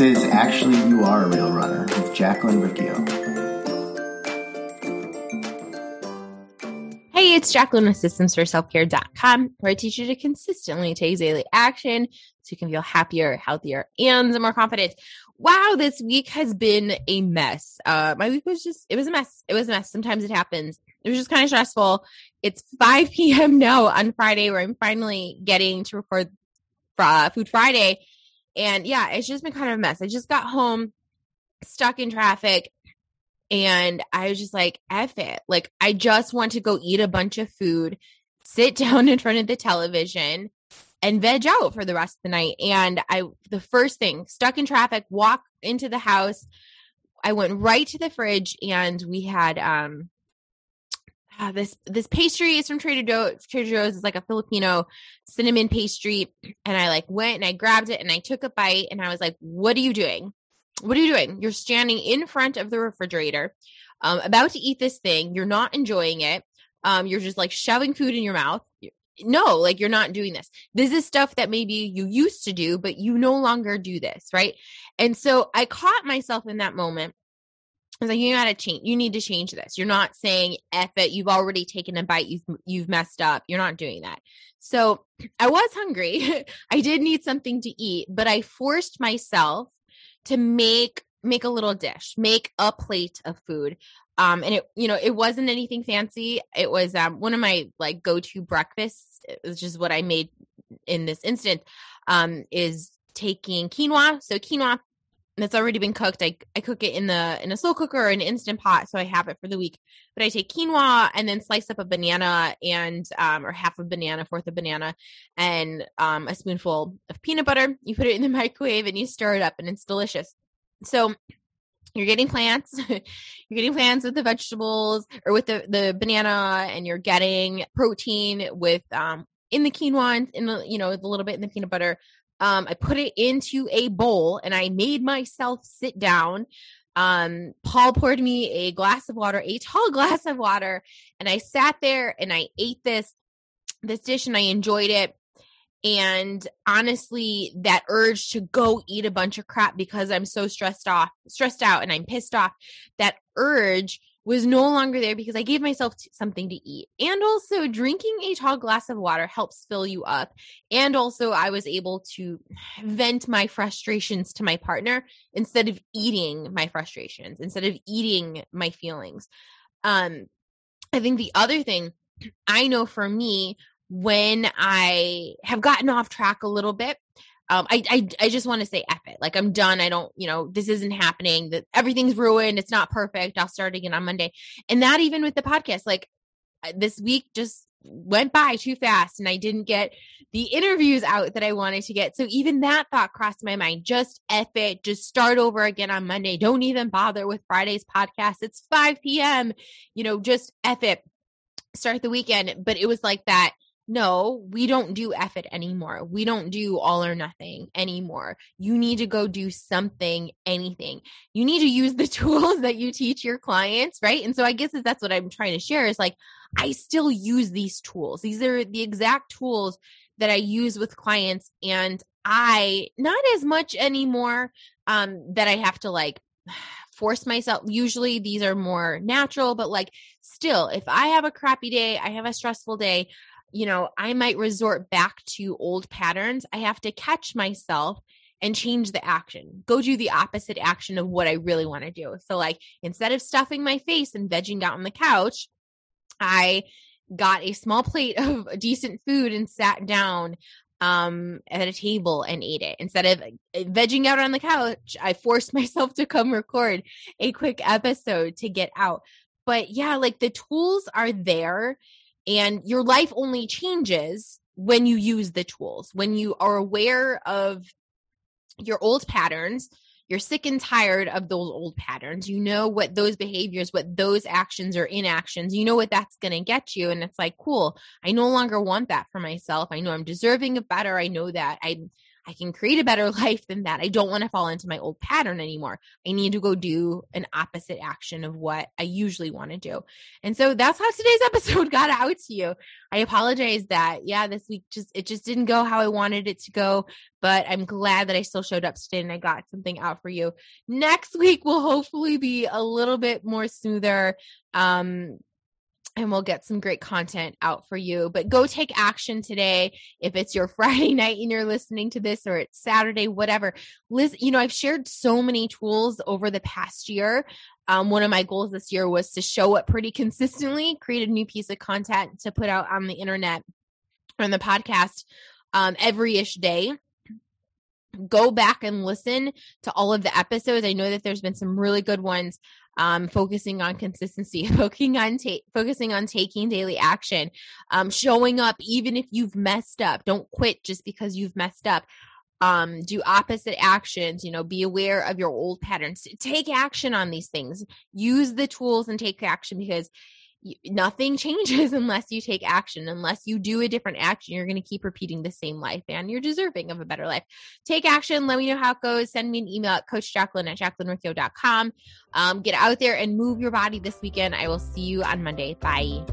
Is Actually You Are a Real Runner with Jacqueline Riccio. Hey, it's Jacqueline with systemsforselfcare.com, where I teach you to consistently take daily action so you can feel happier, healthier, and more confident. Wow, this week has been a mess. Uh, my week was just, it was a mess. It was a mess. Sometimes it happens. It was just kind of stressful. It's 5 p.m. now on Friday where I'm finally getting to record uh, Food Friday. And yeah, it's just been kind of a mess. I just got home, stuck in traffic, and I was just like, F it. Like, I just want to go eat a bunch of food, sit down in front of the television, and veg out for the rest of the night. And I, the first thing, stuck in traffic, walk into the house. I went right to the fridge and we had, um, uh, this this pastry is from Trader Joe's. Trader Joe's is like a Filipino cinnamon pastry, and I like went and I grabbed it and I took a bite and I was like, "What are you doing? What are you doing? You're standing in front of the refrigerator, um, about to eat this thing. You're not enjoying it. Um, you're just like shoving food in your mouth no, like you're not doing this. This is stuff that maybe you used to do, but you no longer do this, right? And so I caught myself in that moment. I was like, you gotta change. You need to change this. You're not saying "f it." You've already taken a bite. You've you've messed up. You're not doing that. So I was hungry. I did need something to eat, but I forced myself to make make a little dish, make a plate of food. Um, and it, you know, it wasn't anything fancy. It was um, one of my like go-to breakfasts, which is what I made in this instance. Um, is taking quinoa. So quinoa that's already been cooked. I, I cook it in the in a slow cooker or an instant pot, so I have it for the week. But I take quinoa and then slice up a banana and um, or half a banana, fourth a banana, and um, a spoonful of peanut butter. You put it in the microwave and you stir it up, and it's delicious. So you're getting plants you're getting plants with the vegetables or with the the banana and you're getting protein with um in the quinoa and in the you know a little bit in the peanut butter um i put it into a bowl and i made myself sit down. Um paul poured me a glass of water a tall glass of water and i sat there and i ate this this dish and i enjoyed it. And honestly that urge to go eat a bunch of crap because i'm so stressed off stressed out and i'm pissed off that urge was no longer there because i gave myself t- something to eat. And also drinking a tall glass of water helps fill you up. And also i was able to vent my frustrations to my partner instead of eating my frustrations instead of eating my feelings. Um i think the other thing I know for me, when I have gotten off track a little bit, um, I, I, I just want to say F it. Like I'm done. I don't, you know, this isn't happening. That everything's ruined. It's not perfect. I'll start again on Monday. And that even with the podcast, like this week just went by too fast and I didn't get the interviews out that I wanted to get. So even that thought crossed my mind. Just F it. Just start over again on Monday. Don't even bother with Friday's podcast. It's 5 p.m. You know, just F it. Start the weekend. But it was like that no, we don't do F it anymore. We don't do all or nothing anymore. You need to go do something, anything. You need to use the tools that you teach your clients, right? And so I guess that's what I'm trying to share is like, I still use these tools. These are the exact tools that I use with clients. And I, not as much anymore, um, that I have to like, force myself. Usually these are more natural, but like still, if I have a crappy day, I have a stressful day, you know, I might resort back to old patterns. I have to catch myself and change the action. Go do the opposite action of what I really want to do. So, like, instead of stuffing my face and vegging out on the couch, I got a small plate of decent food and sat down um at a table and ate it instead of uh, vegging out on the couch i forced myself to come record a quick episode to get out but yeah like the tools are there and your life only changes when you use the tools, when you are aware of your old patterns, you're sick and tired of those old patterns. You know what those behaviors, what those actions or inactions, you know what that's going to get you. And it's like, cool, I no longer want that for myself. I know I'm deserving of better. I know that I, I can create a better life than that. I don't want to fall into my old pattern anymore. I need to go do an opposite action of what I usually want to do. And so that's how today's episode got out to you. I apologize that, yeah, this week just, it just didn't go how I wanted it to go, but I'm glad that I still showed up today and I got something out for you. Next week will hopefully be a little bit more smoother. Um, and we'll get some great content out for you. But go take action today. If it's your Friday night and you're listening to this, or it's Saturday, whatever. Liz, you know, I've shared so many tools over the past year. Um, one of my goals this year was to show up pretty consistently, create a new piece of content to put out on the internet on the podcast um, every ish day go back and listen to all of the episodes. I know that there's been some really good ones um, focusing on consistency, focusing on ta- focusing on taking daily action, um, showing up even if you've messed up. Don't quit just because you've messed up. Um, do opposite actions. You know, be aware of your old patterns. Take action on these things. Use the tools and take action because nothing changes unless you take action. Unless you do a different action, you're going to keep repeating the same life and you're deserving of a better life. Take action. Let me know how it goes. Send me an email at Coach Jacqueline at jacquelinericcio.com. Um, get out there and move your body this weekend. I will see you on Monday. Bye.